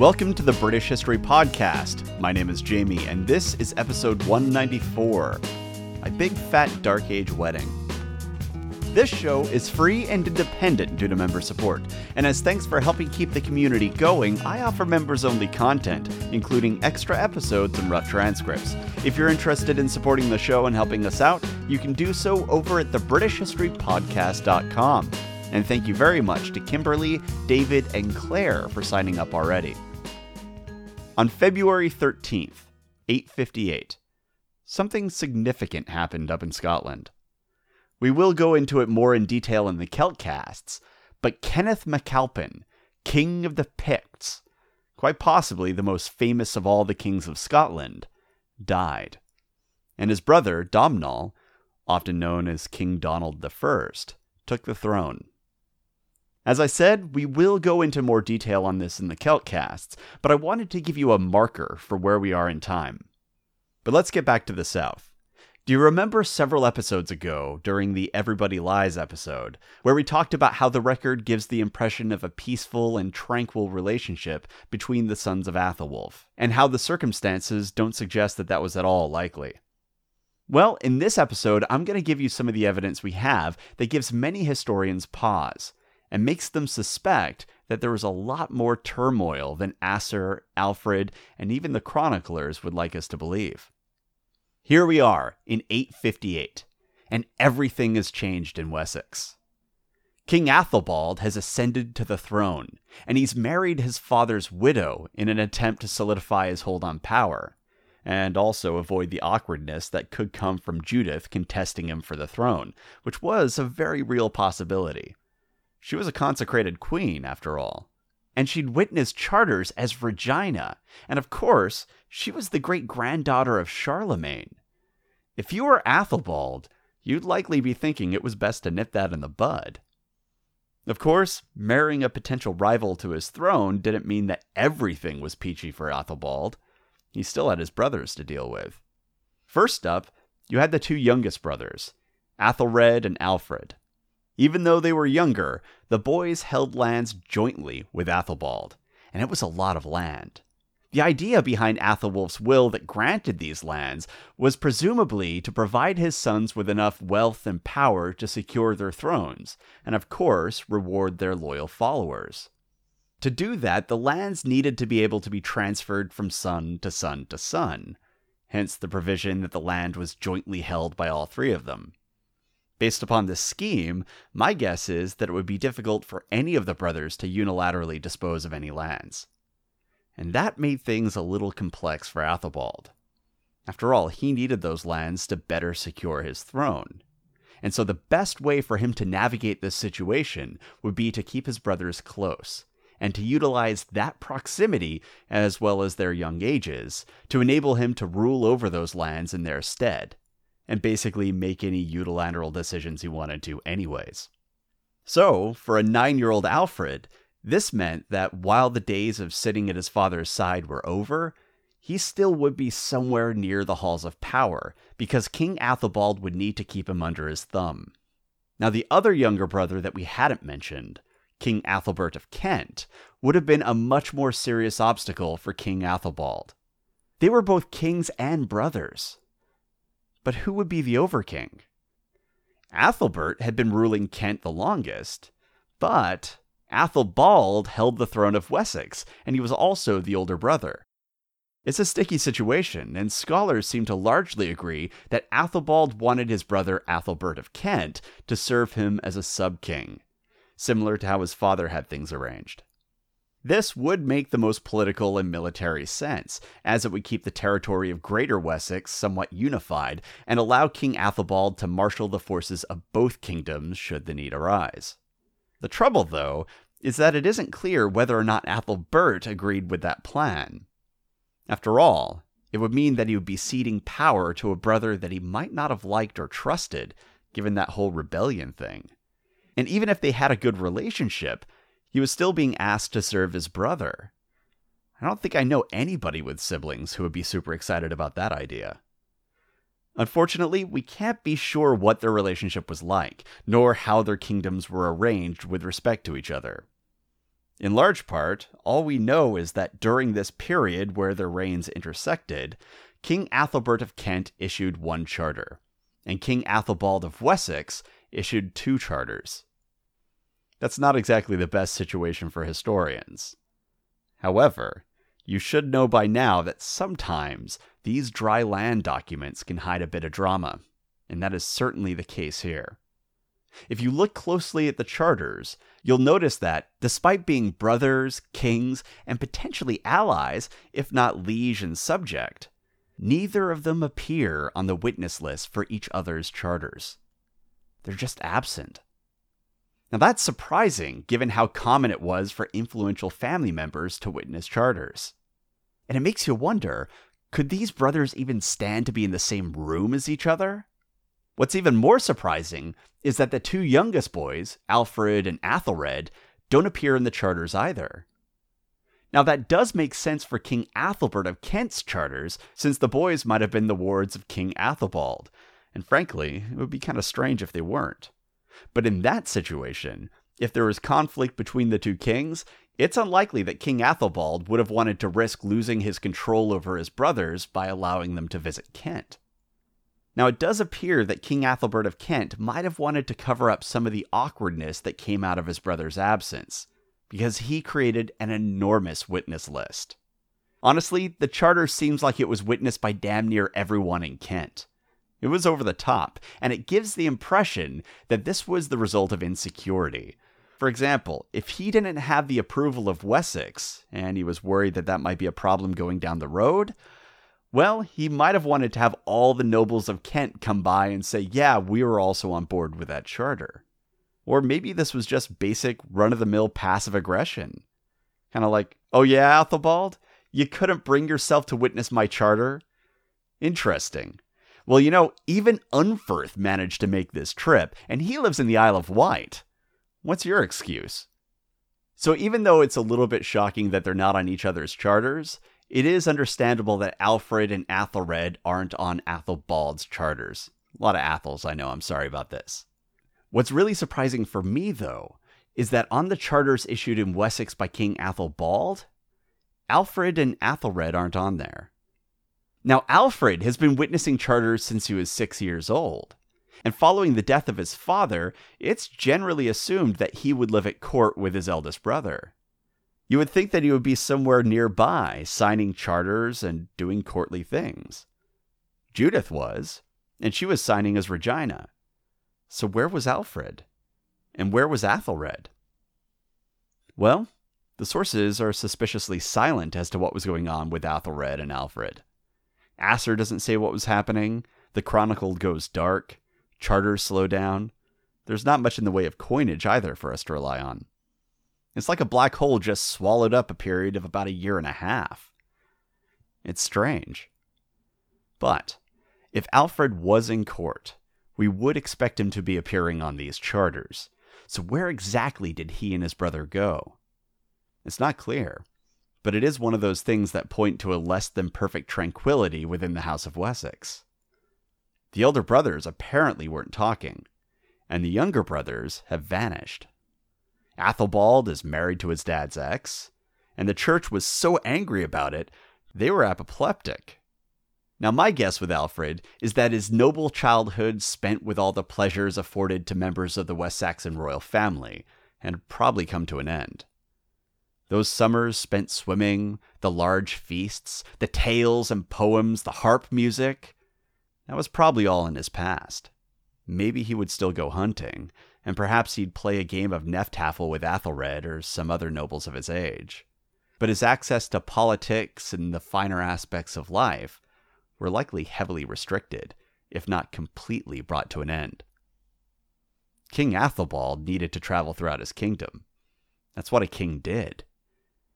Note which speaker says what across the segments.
Speaker 1: Welcome to the British History Podcast. My name is Jamie, and this is episode 194 My Big Fat Dark Age Wedding. This show is free and independent due to member support, and as thanks for helping keep the community going, I offer members only content, including extra episodes and rough transcripts. If you're interested in supporting the show and helping us out, you can do so over at thebritishhistorypodcast.com. And thank you very much to Kimberly, David, and Claire for signing up already. On February 13th, 858, something significant happened up in Scotland. We will go into it more in detail in the Celtcasts, but Kenneth MacAlpin, King of the Picts, quite possibly the most famous of all the kings of Scotland, died. And his brother, Domnall, often known as King Donald I, took the throne. As I said, we will go into more detail on this in the Celtcasts, but I wanted to give you a marker for where we are in time. But let's get back to the South. Do you remember several episodes ago, during the Everybody Lies episode, where we talked about how the record gives the impression of a peaceful and tranquil relationship between the sons of Athelwulf, and how the circumstances don't suggest that that was at all likely? Well, in this episode, I'm going to give you some of the evidence we have that gives many historians pause and makes them suspect that there was a lot more turmoil than Asser, Alfred, and even the chroniclers would like us to believe. Here we are in 858, and everything has changed in Wessex. King Athelbald has ascended to the throne, and he's married his father's widow in an attempt to solidify his hold on power, and also avoid the awkwardness that could come from Judith contesting him for the throne, which was a very real possibility. She was a consecrated queen, after all. And she'd witnessed charters as Regina, and of course, she was the great granddaughter of Charlemagne. If you were Athelbald, you'd likely be thinking it was best to nip that in the bud. Of course, marrying a potential rival to his throne didn't mean that everything was peachy for Athelbald. He still had his brothers to deal with. First up, you had the two youngest brothers, Athelred and Alfred. Even though they were younger, the boys held lands jointly with Athelbald, and it was a lot of land. The idea behind Athelwulf's will that granted these lands was presumably to provide his sons with enough wealth and power to secure their thrones, and of course, reward their loyal followers. To do that, the lands needed to be able to be transferred from son to son to son, hence the provision that the land was jointly held by all three of them. Based upon this scheme, my guess is that it would be difficult for any of the brothers to unilaterally dispose of any lands. And that made things a little complex for Athelbald. After all, he needed those lands to better secure his throne. And so the best way for him to navigate this situation would be to keep his brothers close, and to utilize that proximity, as well as their young ages, to enable him to rule over those lands in their stead and basically make any unilateral decisions he wanted to, anyways. So, for a nine year old Alfred, this meant that while the days of sitting at his father's side were over, he still would be somewhere near the halls of power, because King Athelbald would need to keep him under his thumb. Now, the other younger brother that we hadn't mentioned, King Athelbert of Kent, would have been a much more serious obstacle for King Athelbald. They were both kings and brothers, but who would be the Overking? Athelbert had been ruling Kent the longest, but Athelbald held the throne of Wessex, and he was also the older brother. It's a sticky situation, and scholars seem to largely agree that Athelbald wanted his brother Athelbert of Kent to serve him as a sub king, similar to how his father had things arranged. This would make the most political and military sense, as it would keep the territory of Greater Wessex somewhat unified and allow King Athelbald to marshal the forces of both kingdoms should the need arise. The trouble, though, is that it isn't clear whether or not Athelbert agreed with that plan. After all, it would mean that he would be ceding power to a brother that he might not have liked or trusted, given that whole rebellion thing. And even if they had a good relationship, he was still being asked to serve his brother. I don't think I know anybody with siblings who would be super excited about that idea. Unfortunately, we can't be sure what their relationship was like, nor how their kingdoms were arranged with respect to each other. In large part, all we know is that during this period where their reigns intersected, King Athelbert of Kent issued one charter, and King Athelbald of Wessex issued two charters. That's not exactly the best situation for historians. However, you should know by now that sometimes these dry land documents can hide a bit of drama, and that is certainly the case here. If you look closely at the charters, you'll notice that, despite being brothers, kings, and potentially allies, if not liege and subject, neither of them appear on the witness list for each other's charters. They're just absent. Now that's surprising given how common it was for influential family members to witness charters. And it makes you wonder could these brothers even stand to be in the same room as each other? What's even more surprising is that the two youngest boys, Alfred and Athelred, don't appear in the charters either. Now, that does make sense for King Athelbert of Kent's charters, since the boys might have been the wards of King Athelbald, and frankly, it would be kind of strange if they weren't. But in that situation, if there was conflict between the two kings, it's unlikely that King Athelbald would have wanted to risk losing his control over his brothers by allowing them to visit Kent. Now, it does appear that King Athelbert of Kent might have wanted to cover up some of the awkwardness that came out of his brother's absence, because he created an enormous witness list. Honestly, the charter seems like it was witnessed by damn near everyone in Kent. It was over the top, and it gives the impression that this was the result of insecurity. For example, if he didn't have the approval of Wessex, and he was worried that that might be a problem going down the road, well, he might have wanted to have all the nobles of Kent come by and say, yeah, we were also on board with that charter. Or maybe this was just basic run of the mill passive aggression. Kind of like, oh yeah, Athelbald, you couldn't bring yourself to witness my charter? Interesting. Well, you know, even Unferth managed to make this trip, and he lives in the Isle of Wight. What's your excuse? So, even though it's a little bit shocking that they're not on each other's charters, it is understandable that Alfred and Athelred aren't on Athelbald's charters. A lot of Athels, I know, I'm sorry about this. What's really surprising for me, though, is that on the charters issued in Wessex by King Athelbald, Alfred and Athelred aren't on there. Now, Alfred has been witnessing charters since he was six years old. And following the death of his father, it's generally assumed that he would live at court with his eldest brother. You would think that he would be somewhere nearby, signing charters and doing courtly things. Judith was, and she was signing as Regina. So where was Alfred? And where was Athelred? Well, the sources are suspiciously silent as to what was going on with Athelred and Alfred. Asser doesn't say what was happening. The Chronicle goes dark. Charters slow down. There's not much in the way of coinage either for us to rely on. It's like a black hole just swallowed up a period of about a year and a half. It's strange. But if Alfred was in court, we would expect him to be appearing on these charters. So where exactly did he and his brother go? It's not clear but it is one of those things that point to a less than perfect tranquility within the House of Wessex. The elder brothers apparently weren't talking, and the younger brothers have vanished. Athelbald is married to his dad's ex, and the church was so angry about it, they were apoplectic. Now, my guess with Alfred is that his noble childhood spent with all the pleasures afforded to members of the West Saxon royal family had probably come to an end. Those summers spent swimming, the large feasts, the tales and poems, the harp music, that was probably all in his past. Maybe he would still go hunting, and perhaps he'd play a game of Hnefatafl with Athelred or some other nobles of his age. But his access to politics and the finer aspects of life were likely heavily restricted, if not completely brought to an end. King Athelbald needed to travel throughout his kingdom. That's what a king did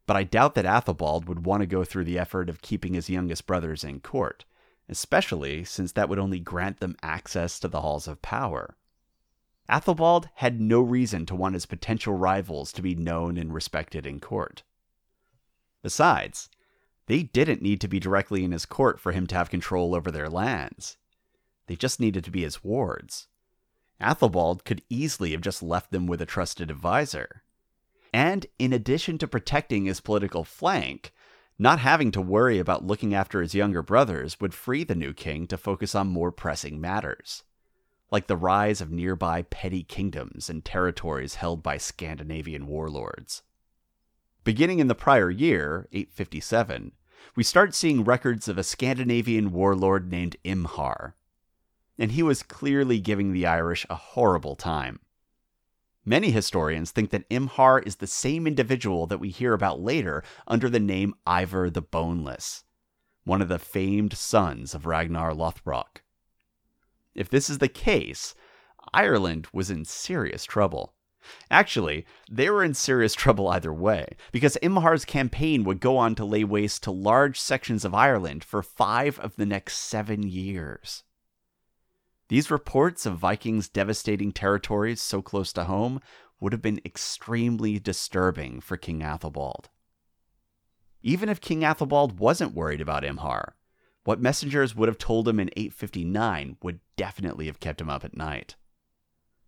Speaker 1: but I doubt that Athelbald would want to go through the effort of keeping his youngest brothers in court, especially since that would only grant them access to the halls of power. Athelbald had no reason to want his potential rivals to be known and respected in court. Besides, they didn't need to be directly in his court for him to have control over their lands. They just needed to be his wards. Athelbald could easily have just left them with a trusted advisor. And in addition to protecting his political flank, not having to worry about looking after his younger brothers would free the new king to focus on more pressing matters, like the rise of nearby petty kingdoms and territories held by Scandinavian warlords. Beginning in the prior year, 857, we start seeing records of a Scandinavian warlord named Imhar. And he was clearly giving the Irish a horrible time. Many historians think that Imhar is the same individual that we hear about later under the name Ivar the Boneless, one of the famed sons of Ragnar Lothbrok. If this is the case, Ireland was in serious trouble. Actually, they were in serious trouble either way, because Imhar's campaign would go on to lay waste to large sections of Ireland for five of the next seven years. These reports of Vikings devastating territories so close to home would have been extremely disturbing for King Athelbald. Even if King Athelbald wasn't worried about Imhar, what messengers would have told him in 859 would definitely have kept him up at night.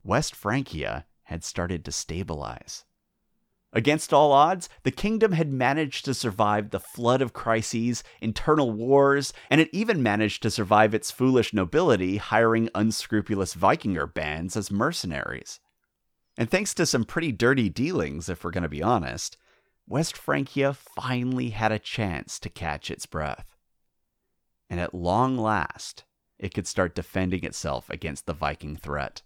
Speaker 1: West Francia had started to stabilize. Against all odds, the kingdom had managed to survive the flood of crises, internal wars, and it even managed to survive its foolish nobility hiring unscrupulous Vikinger bands as mercenaries. And thanks to some pretty dirty dealings, if we're going to be honest, West Francia finally had a chance to catch its breath. And at long last, it could start defending itself against the Viking threat.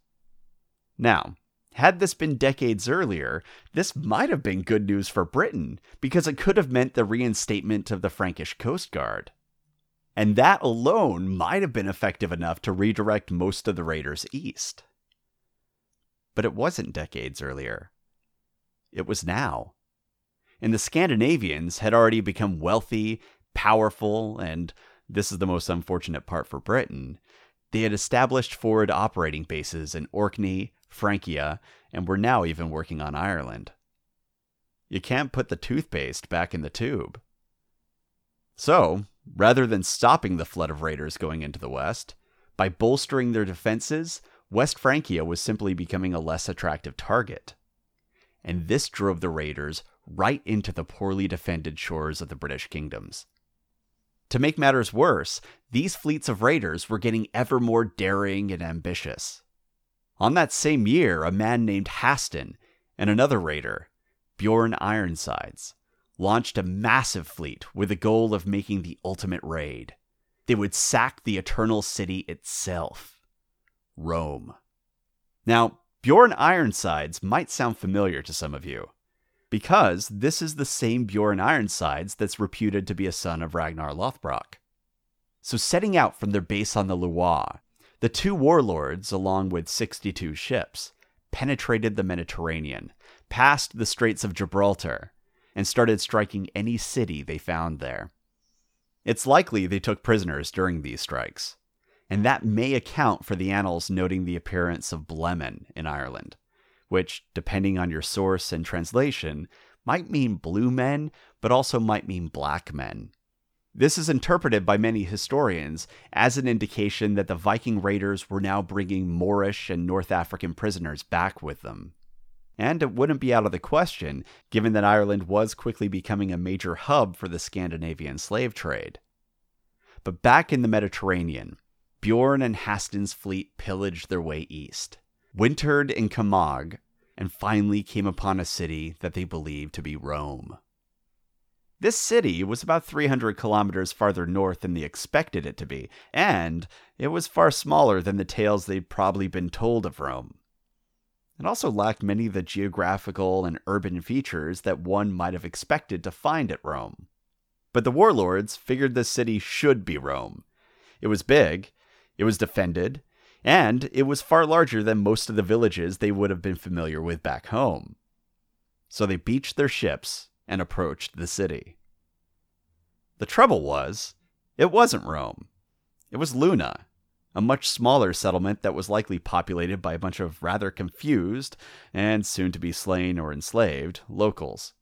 Speaker 1: Now, had this been decades earlier, this might have been good news for Britain, because it could have meant the reinstatement of the Frankish Coast Guard. And that alone might have been effective enough to redirect most of the raiders east. But it wasn't decades earlier. It was now. And the Scandinavians had already become wealthy, powerful, and this is the most unfortunate part for Britain. They had established forward operating bases in Orkney, Francia, and we're now even working on Ireland. You can't put the toothpaste back in the tube. So, rather than stopping the flood of raiders going into the West, by bolstering their defenses, West Francia was simply becoming a less attractive target. And this drove the raiders right into the poorly defended shores of the British kingdoms. To make matters worse, these fleets of raiders were getting ever more daring and ambitious. On that same year, a man named Haston and another raider, Bjorn Ironsides, launched a massive fleet with the goal of making the ultimate raid. They would sack the Eternal City itself Rome. Now, Bjorn Ironsides might sound familiar to some of you, because this is the same Bjorn Ironsides that's reputed to be a son of Ragnar Lothbrok. So, setting out from their base on the Loire, the two warlords, along with 62 ships, penetrated the Mediterranean, passed the Straits of Gibraltar, and started striking any city they found there. It's likely they took prisoners during these strikes, and that may account for the annals noting the appearance of Blemen in Ireland, which, depending on your source and translation, might mean blue men, but also might mean black men. This is interpreted by many historians as an indication that the Viking raiders were now bringing Moorish and North African prisoners back with them. And it wouldn't be out of the question, given that Ireland was quickly becoming a major hub for the Scandinavian slave trade. But back in the Mediterranean, Bjorn and Hastin's fleet pillaged their way east, wintered in Camargue, and finally came upon a city that they believed to be Rome. This city was about 300 kilometers farther north than they expected it to be, and it was far smaller than the tales they'd probably been told of Rome. It also lacked many of the geographical and urban features that one might have expected to find at Rome. But the warlords figured this city should be Rome. It was big, it was defended, and it was far larger than most of the villages they would have been familiar with back home. So they beached their ships and approached the city. The trouble was, it wasn't Rome. It was Luna, a much smaller settlement that was likely populated by a bunch of rather confused, and soon to be slain or enslaved, locals.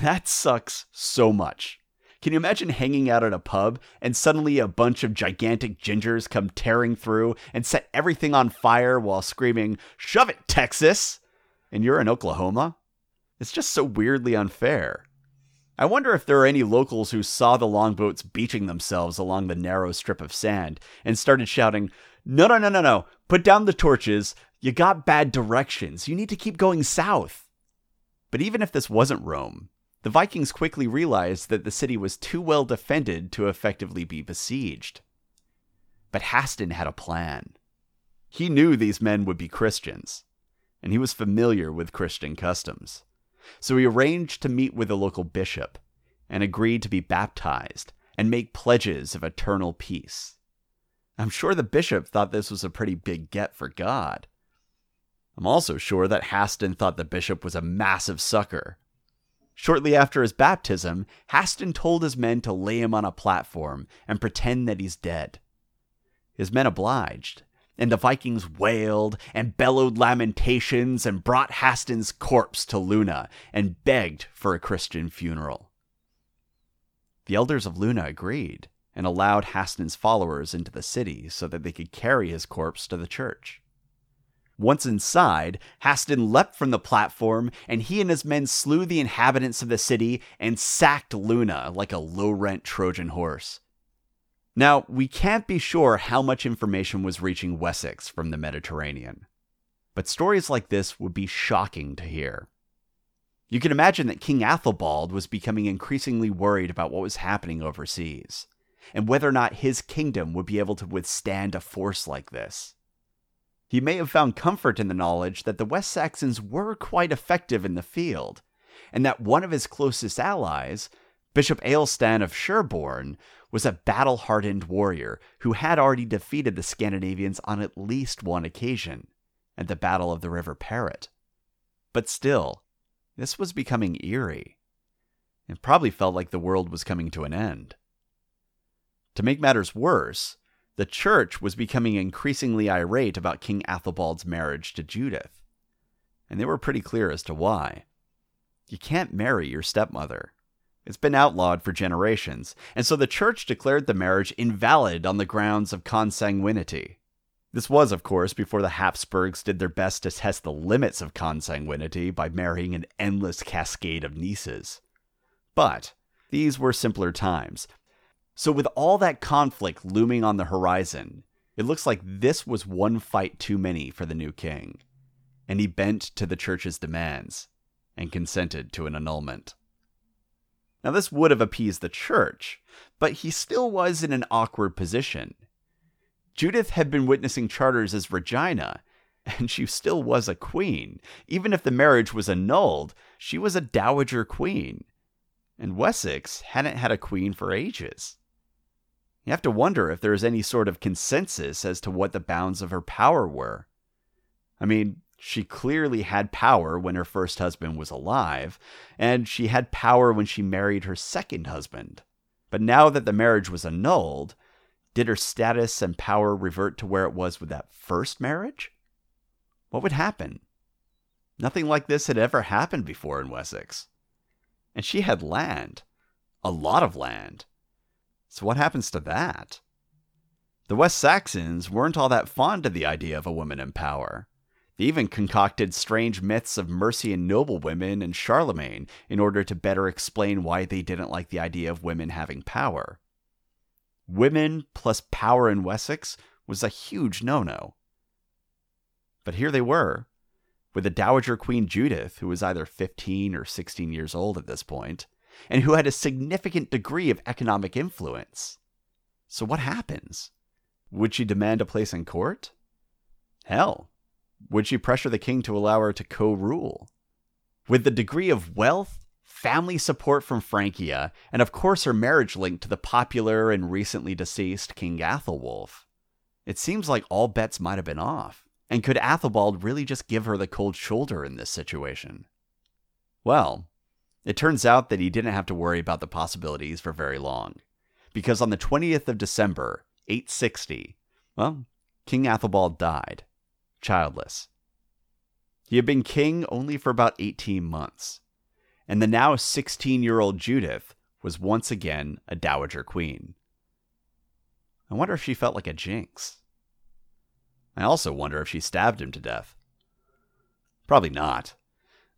Speaker 1: That sucks so much. Can you imagine hanging out at a pub and suddenly a bunch of gigantic gingers come tearing through and set everything on fire while screaming, Shove it, Texas! And you're in Oklahoma? It's just so weirdly unfair. I wonder if there are any locals who saw the longboats beaching themselves along the narrow strip of sand and started shouting, No, no, no, no, no, put down the torches. You got bad directions. You need to keep going south. But even if this wasn't Rome, the Vikings quickly realized that the city was too well defended to effectively be besieged. But Haston had a plan. He knew these men would be Christians, and he was familiar with Christian customs. So he arranged to meet with a local bishop and agreed to be baptized and make pledges of eternal peace. I'm sure the bishop thought this was a pretty big get for God. I'm also sure that Haston thought the bishop was a massive sucker. Shortly after his baptism, Haston told his men to lay him on a platform and pretend that he's dead. His men obliged, and the Vikings wailed and bellowed lamentations and brought Haston's corpse to Luna and begged for a Christian funeral. The elders of Luna agreed and allowed Haston's followers into the city so that they could carry his corpse to the church. Once inside, Haston leapt from the platform, and he and his men slew the inhabitants of the city and sacked Luna like a low rent Trojan horse. Now, we can't be sure how much information was reaching Wessex from the Mediterranean, but stories like this would be shocking to hear. You can imagine that King Athelbald was becoming increasingly worried about what was happening overseas, and whether or not his kingdom would be able to withstand a force like this. He may have found comfort in the knowledge that the West Saxons were quite effective in the field, and that one of his closest allies, Bishop Aelstan of Sherborne, was a battle hardened warrior who had already defeated the Scandinavians on at least one occasion at the Battle of the River Parrett. But still, this was becoming eerie. It probably felt like the world was coming to an end. To make matters worse, the church was becoming increasingly irate about King Athelbald's marriage to Judith. And they were pretty clear as to why. You can't marry your stepmother. It's been outlawed for generations, and so the church declared the marriage invalid on the grounds of consanguinity. This was, of course, before the Habsburgs did their best to test the limits of consanguinity by marrying an endless cascade of nieces. But these were simpler times. So, with all that conflict looming on the horizon, it looks like this was one fight too many for the new king. And he bent to the church's demands and consented to an annulment. Now, this would have appeased the church, but he still was in an awkward position. Judith had been witnessing charters as Regina, and she still was a queen. Even if the marriage was annulled, she was a dowager queen. And Wessex hadn't had a queen for ages. You have to wonder if there is any sort of consensus as to what the bounds of her power were. I mean, she clearly had power when her first husband was alive, and she had power when she married her second husband. But now that the marriage was annulled, did her status and power revert to where it was with that first marriage? What would happen? Nothing like this had ever happened before in Wessex. And she had land. A lot of land. So what happens to that? The West Saxons weren't all that fond of the idea of a woman in power. They even concocted strange myths of Mercian noblewomen and Charlemagne in order to better explain why they didn't like the idea of women having power. Women plus power in Wessex was a huge no no. But here they were, with the Dowager Queen Judith, who was either 15 or 16 years old at this point, and who had a significant degree of economic influence. So what happens? Would she demand a place in court? Hell, would she pressure the king to allow her to co rule? With the degree of wealth, family support from Francia, and of course her marriage link to the popular and recently deceased King Athelwulf, it seems like all bets might have been off. And could Athelbald really just give her the cold shoulder in this situation? Well, it turns out that he didn't have to worry about the possibilities for very long. Because on the 20th of December, 860, well, King Athelbald died childless. He had been king only for about 18 months, and the now 16 year old Judith was once again a dowager queen. I wonder if she felt like a jinx. I also wonder if she stabbed him to death. Probably not.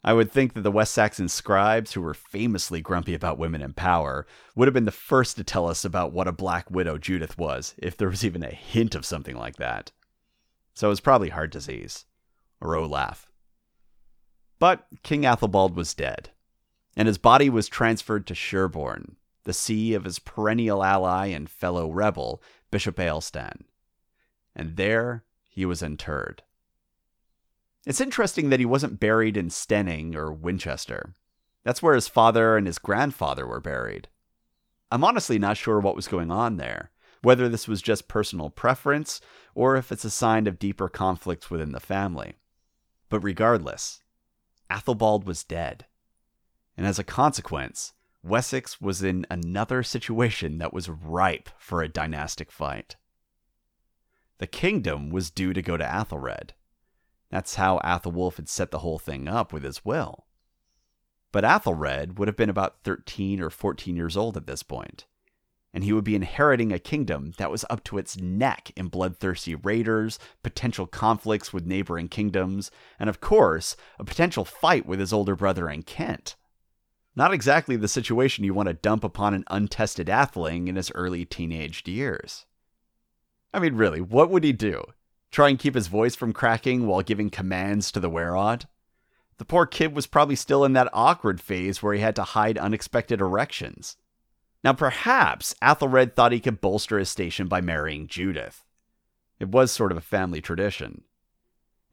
Speaker 1: I would think that the West Saxon scribes, who were famously grumpy about women in power, would have been the first to tell us about what a black widow Judith was, if there was even a hint of something like that. So it was probably heart disease, or Olaf. But King Athelbald was dead, and his body was transferred to Sherborne, the see of his perennial ally and fellow rebel, Bishop Aelstan. And there he was interred. It's interesting that he wasn't buried in Steyning or Winchester. That's where his father and his grandfather were buried. I'm honestly not sure what was going on there, whether this was just personal preference or if it's a sign of deeper conflicts within the family. But regardless, Athelbald was dead. And as a consequence, Wessex was in another situation that was ripe for a dynastic fight. The kingdom was due to go to Athelred, that's how Athelwulf had set the whole thing up with his will. But Athelred would have been about 13 or 14 years old at this point, and he would be inheriting a kingdom that was up to its neck in bloodthirsty raiders, potential conflicts with neighboring kingdoms, and of course, a potential fight with his older brother in Kent. Not exactly the situation you want to dump upon an untested atheling in his early teenaged years. I mean, really, what would he do? try and keep his voice from cracking while giving commands to the Werod? The poor kid was probably still in that awkward phase where he had to hide unexpected erections. Now, perhaps Athelred thought he could bolster his station by marrying Judith. It was sort of a family tradition.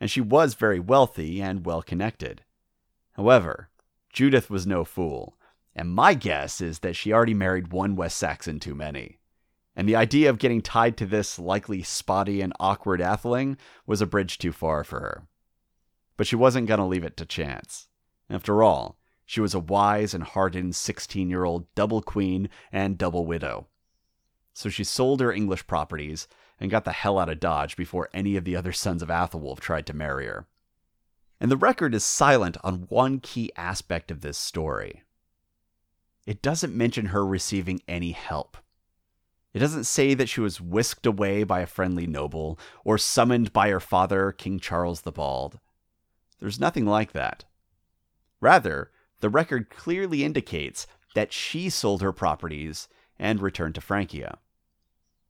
Speaker 1: And she was very wealthy and well connected. However, Judith was no fool, and my guess is that she already married one West Saxon too many and the idea of getting tied to this likely spotty and awkward atheling was a bridge too far for her. But she wasn't going to leave it to chance. After all, she was a wise and hardened 16 year old double queen and double widow. So she sold her English properties and got the hell out of Dodge before any of the other sons of Athelwulf tried to marry her. And the record is silent on one key aspect of this story. It doesn't mention her receiving any help. It doesn't say that she was whisked away by a friendly noble or summoned by her father, King Charles the Bald. There's nothing like that. Rather, the record clearly indicates that she sold her properties and returned to Francia.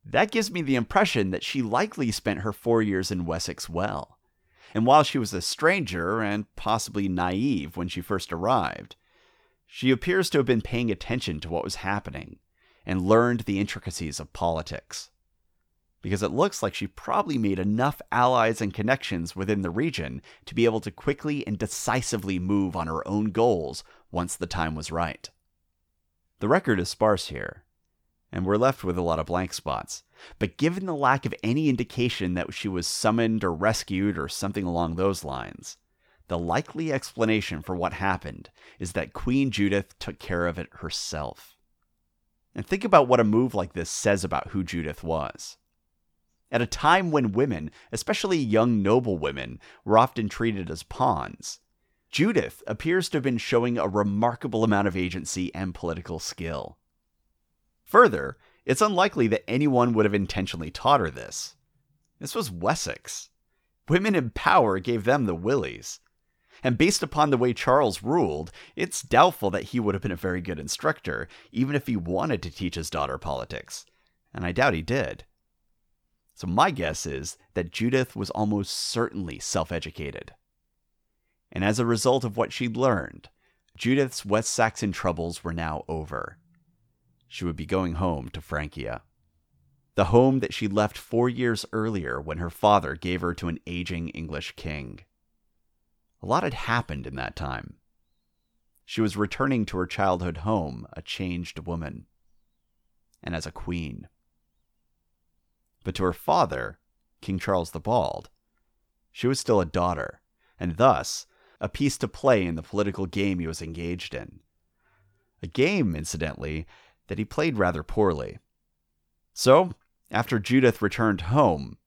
Speaker 1: That gives me the impression that she likely spent her four years in Wessex well. And while she was a stranger and possibly naive when she first arrived, she appears to have been paying attention to what was happening and learned the intricacies of politics. Because it looks like she probably made enough allies and connections within the region to be able to quickly and decisively move on her own goals once the time was right. The record is sparse here, and we're left with a lot of blank spots. But given the lack of any indication that she was summoned or rescued or something along those lines, the likely explanation for what happened is that Queen Judith took care of it herself. And think about what a move like this says about who Judith was. At a time when women, especially young noble women, were often treated as pawns, Judith appears to have been showing a remarkable amount of agency and political skill. Further, it's unlikely that anyone would have intentionally taught her this. This was Wessex. Women in power gave them the willies and based upon the way Charles ruled, it's doubtful that he would have been a very good instructor, even if he wanted to teach his daughter politics. And I doubt he did. So my guess is that Judith was almost certainly self educated. And as a result of what she'd learned, Judith's West Saxon troubles were now over. She would be going home to Francia. The home that she left four years earlier when her father gave her to an aging English king. A lot had happened in that time. She was returning to her childhood home a changed woman, and as a queen. But to her father, King Charles the Bald, she was still a daughter, and thus a piece to play in the political game he was engaged in. A game, incidentally, that he played rather poorly. So, after Judith returned home,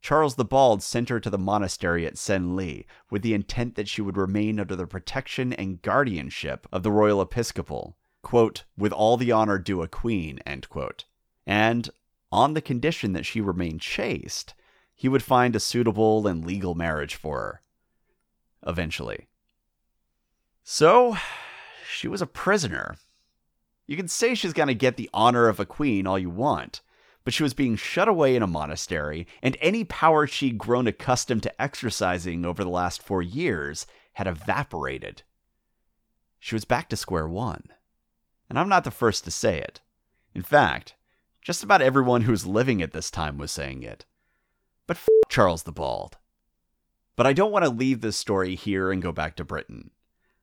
Speaker 1: Charles the Bald sent her to the monastery at Senlis with the intent that she would remain under the protection and guardianship of the royal episcopal, quote, with all the honor due a queen, and, on the condition that she remain chaste, he would find a suitable and legal marriage for her. Eventually. So, she was a prisoner. You can say she's going to get the honor of a queen all you want, but she was being shut away in a monastery, and any power she'd grown accustomed to exercising over the last four years had evaporated. She was back to square one. And I'm not the first to say it. In fact, just about everyone who was living at this time was saying it. But f- Charles the Bald. But I don't want to leave this story here and go back to Britain.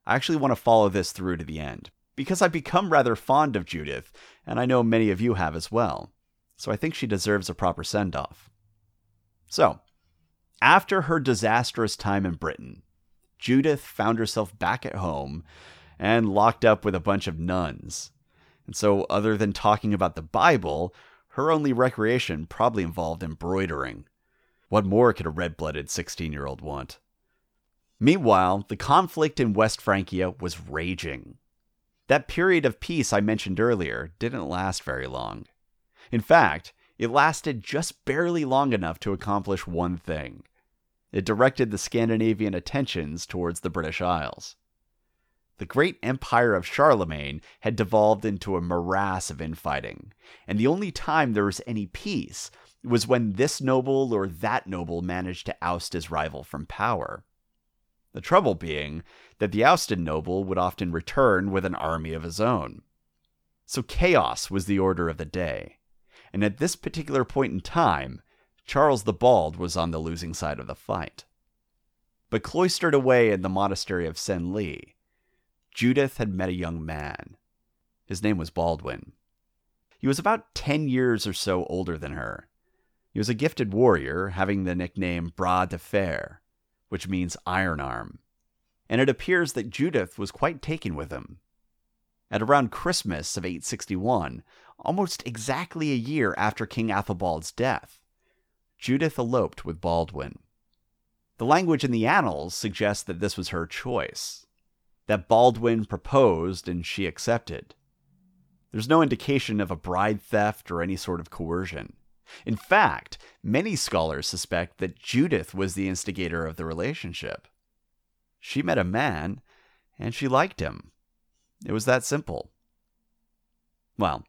Speaker 1: I actually want to follow this through to the end, because I've become rather fond of Judith, and I know many of you have as well. So I think she deserves a proper send off. So, after her disastrous time in Britain, Judith found herself back at home and locked up with a bunch of nuns. And so, other than talking about the Bible, her only recreation probably involved embroidering. What more could a red blooded 16 year old want? Meanwhile, the conflict in West Francia was raging. That period of peace I mentioned earlier didn't last very long. In fact, it lasted just barely long enough to accomplish one thing it directed the Scandinavian attentions towards the British Isles. The great empire of Charlemagne had devolved into a morass of infighting, and the only time there was any peace was when this noble or that noble managed to oust his rival from power. The trouble being that the ousted noble would often return with an army of his own. So chaos was the order of the day, and at this particular point in time, Charles the Bald was on the losing side of the fight. But cloistered away in the monastery of Senlis, Judith had met a young man. His name was Baldwin. He was about 10 years or so older than her. He was a gifted warrior, having the nickname Bras de Fer, which means iron arm. And it appears that Judith was quite taken with him. At around Christmas of 861, almost exactly a year after King Athelbald's death, Judith eloped with Baldwin. The language in the annals suggests that this was her choice, that Baldwin proposed and she accepted. There's no indication of a bride theft or any sort of coercion. In fact, many scholars suspect that Judith was the instigator of the relationship. She met a man, and she liked him. It was that simple. Well,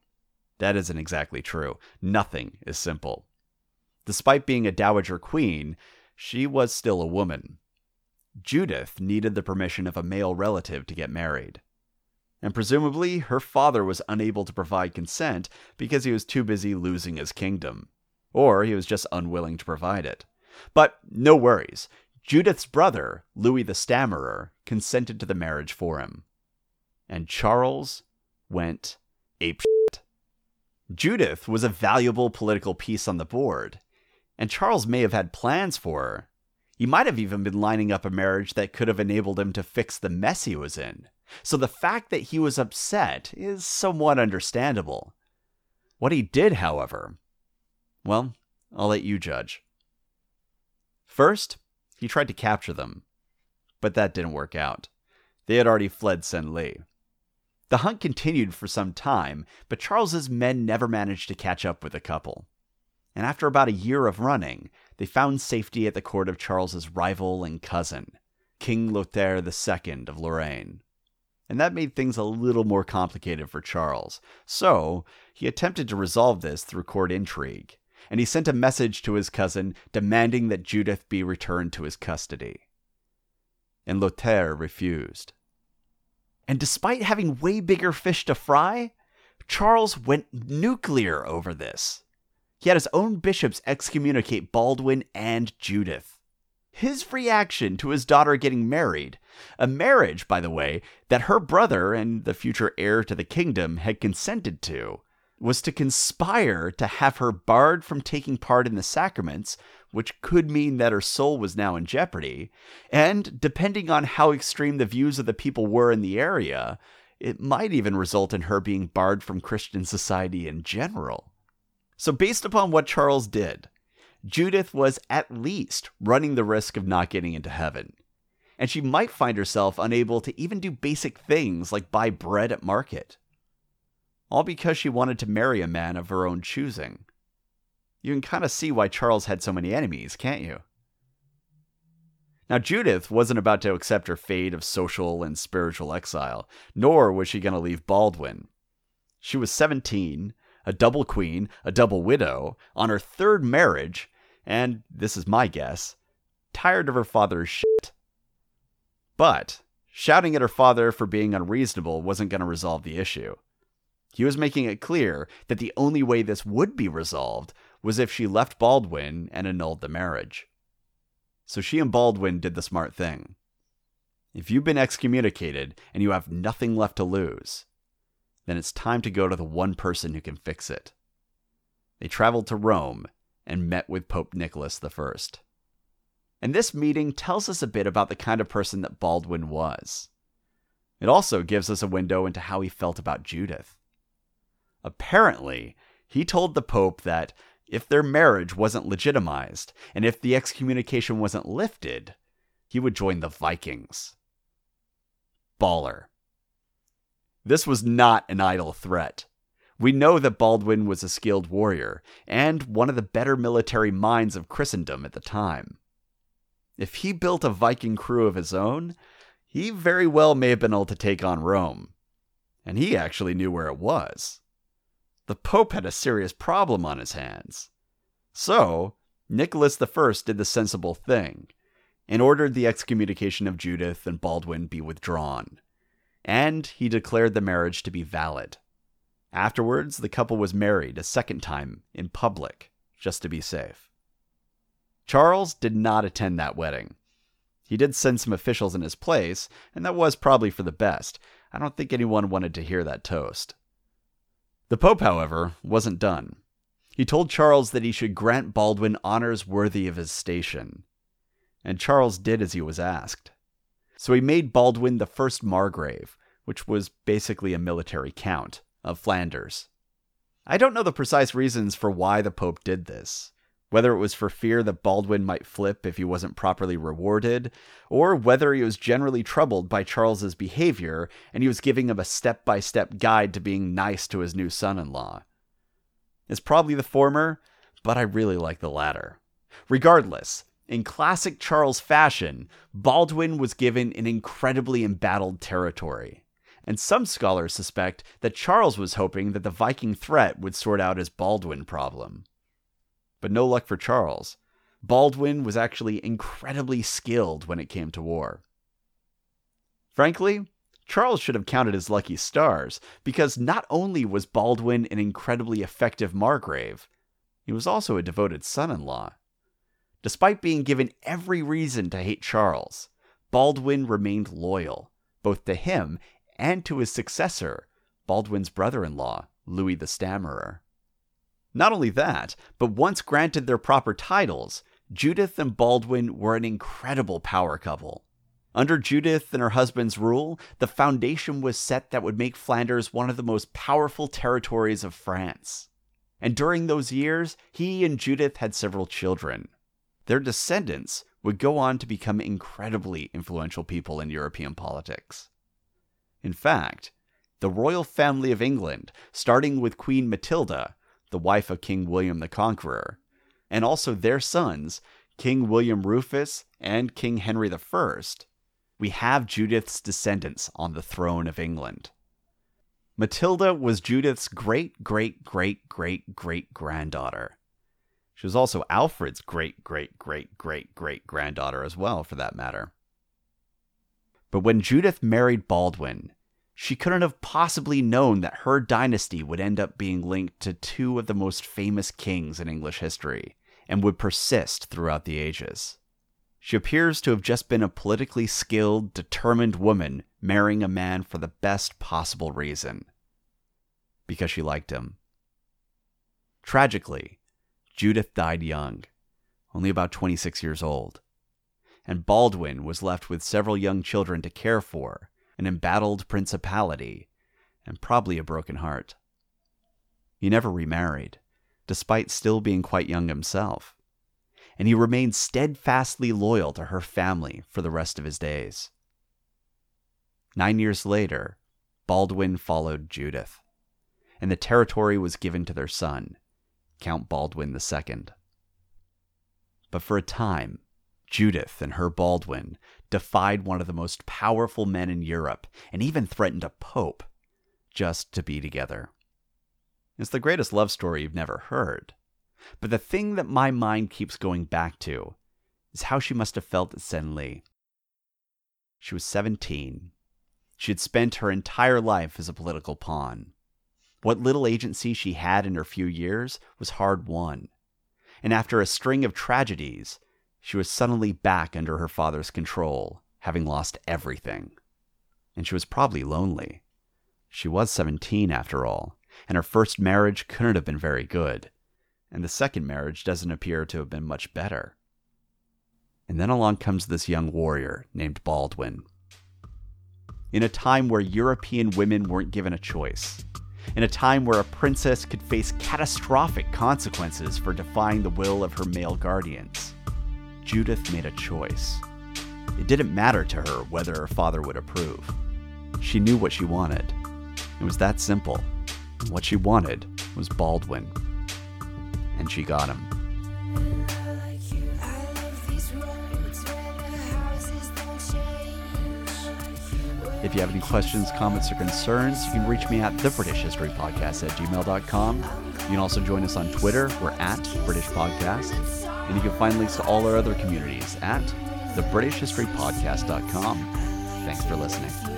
Speaker 1: that isn't exactly true. Nothing is simple. Despite being a dowager queen, she was still a woman. Judith needed the permission of a male relative to get married. And presumably, her father was unable to provide consent because he was too busy losing his kingdom. Or he was just unwilling to provide it. But no worries. Judith's brother, Louis the Stammerer, consented to the marriage for him. And Charles went apeshit. Judith was a valuable political piece on the board, and Charles may have had plans for her, he might have even been lining up a marriage that could have enabled him to fix the mess he was in. So the fact that he was upset is somewhat understandable. What he did, however, well, I'll let you judge. First, he tried to capture them, but that didn't work out. They had already fled Senlis. The hunt continued for some time, but Charles's men never managed to catch up with the couple. And after about a year of running, they found safety at the court of Charles's rival and cousin, King Lothaire II of Lorraine. And that made things a little more complicated for Charles. So, he attempted to resolve this through court intrigue, and he sent a message to his cousin demanding that Judith be returned to his custody. And Lothaire refused. And despite having way bigger fish to fry, Charles went nuclear over this. He had his own bishops excommunicate Baldwin and Judith. His reaction to his daughter getting married, a marriage, by the way, that her brother and the future heir to the kingdom had consented to, was to conspire to have her barred from taking part in the sacraments, which could mean that her soul was now in jeopardy, and depending on how extreme the views of the people were in the area, it might even result in her being barred from Christian society in general. So, based upon what Charles did, Judith was at least running the risk of not getting into heaven. And she might find herself unable to even do basic things like buy bread at market. All because she wanted to marry a man of her own choosing. You can kind of see why Charles had so many enemies, can't you? Now, Judith wasn't about to accept her fate of social and spiritual exile, nor was she going to leave Baldwin. She was 17, a double queen, a double widow, on her third marriage, and, this is my guess, tired of her father's shit. But shouting at her father for being unreasonable wasn't going to resolve the issue. He was making it clear that the only way this would be resolved was if she left Baldwin and annulled the marriage. So she and Baldwin did the smart thing. If you've been excommunicated and you have nothing left to lose, then it's time to go to the one person who can fix it. They traveled to Rome and met with Pope Nicholas I. And this meeting tells us a bit about the kind of person that Baldwin was. It also gives us a window into how he felt about Judith. Apparently, he told the Pope that if their marriage wasn't legitimized, and if the excommunication wasn't lifted, he would join the Vikings. Baller. This was not an idle threat. We know that Baldwin was a skilled warrior, and one of the better military minds of Christendom at the time. If he built a Viking crew of his own, he very well may have been able to take on Rome. And he actually knew where it was the Pope had a serious problem on his hands. So, Nicholas I did the sensible thing and ordered the excommunication of Judith and Baldwin be withdrawn. And he declared the marriage to be valid. Afterwards, the couple was married a second time in public, just to be safe. Charles did not attend that wedding. He did send some officials in his place, and that was probably for the best. I don't think anyone wanted to hear that toast. The Pope, however, wasn't done. He told Charles that he should grant Baldwin honors worthy of his station. And Charles did as he was asked. So he made Baldwin the first Margrave, which was basically a military count, of Flanders. I don't know the precise reasons for why the Pope did this whether it was for fear that Baldwin might flip if he wasn't properly rewarded, or whether he was generally troubled by Charles's behavior and he was giving him a step by step guide to being nice to his new son in law. It's probably the former, but I really like the latter. Regardless, in classic Charles fashion, Baldwin was given an incredibly embattled territory. And some scholars suspect that Charles was hoping that the Viking threat would sort out his Baldwin problem but no luck for Charles. Baldwin was actually incredibly skilled when it came to war. Frankly, Charles should have counted his lucky stars, because not only was Baldwin an incredibly effective Margrave, he was also a devoted son in law. Despite being given every reason to hate Charles, Baldwin remained loyal, both to him and to his successor, Baldwin's brother in law, Louis the Stammerer. Not only that, but once granted their proper titles, Judith and Baldwin were an incredible power couple. Under Judith and her husband's rule, the foundation was set that would make Flanders one of the most powerful territories of France. And during those years, he and Judith had several children. Their descendants would go on to become incredibly influential people in European politics. In fact, the royal family of England, starting with Queen Matilda, the wife of King William the Conqueror, and also their sons, King William Rufus and King Henry I, we have Judith's descendants on the throne of England. Matilda was Judith's great great great great great granddaughter. She was also Alfred's great great great great great granddaughter as well, for that matter. But when Judith married Baldwin, she couldn't have possibly known that her dynasty would end up being linked to two of the most famous kings in English history and would persist throughout the ages. She appears to have just been a politically skilled, determined woman marrying a man for the best possible reason because she liked him. Tragically, Judith died young, only about 26 years old, and Baldwin was left with several young children to care for an embattled principality, and probably a broken heart. He never remarried, despite still being quite young himself, and he remained steadfastly loyal to her family for the rest of his days. Nine years later, Baldwin followed Judith, and the territory was given to their son, Count Baldwin II. But for a time, Judith and her Baldwin defied one of the most powerful men in Europe and even threatened a pope just to be together. It's the greatest love story you've never heard. But the thing that my mind keeps going back to is how she must have felt at Senlis. She was 17. She had spent her entire life as a political pawn. What little agency she had in her few years was hard won. And after a string of tragedies, she was suddenly back under her father's control, having lost everything. And she was probably lonely. She was 17 after all, and her first marriage couldn't have been very good. And the second marriage doesn't appear to have been much better. And then along comes this young warrior named Baldwin. In a time where European women weren't given a choice, in a time where a princess could face catastrophic consequences for defying the will of her male guardians, Judith made a choice. It didn't matter to her whether her father would approve. She knew what she wanted. It was that simple. What she wanted was Baldwin. And she got him. If you have any questions, comments, or concerns, you can reach me at the British History Podcast at gmail.com. You can also join us on Twitter. We're at British Podcast. And you can find links to all our other communities at thebritishhistorypodcast.com. Thanks for listening.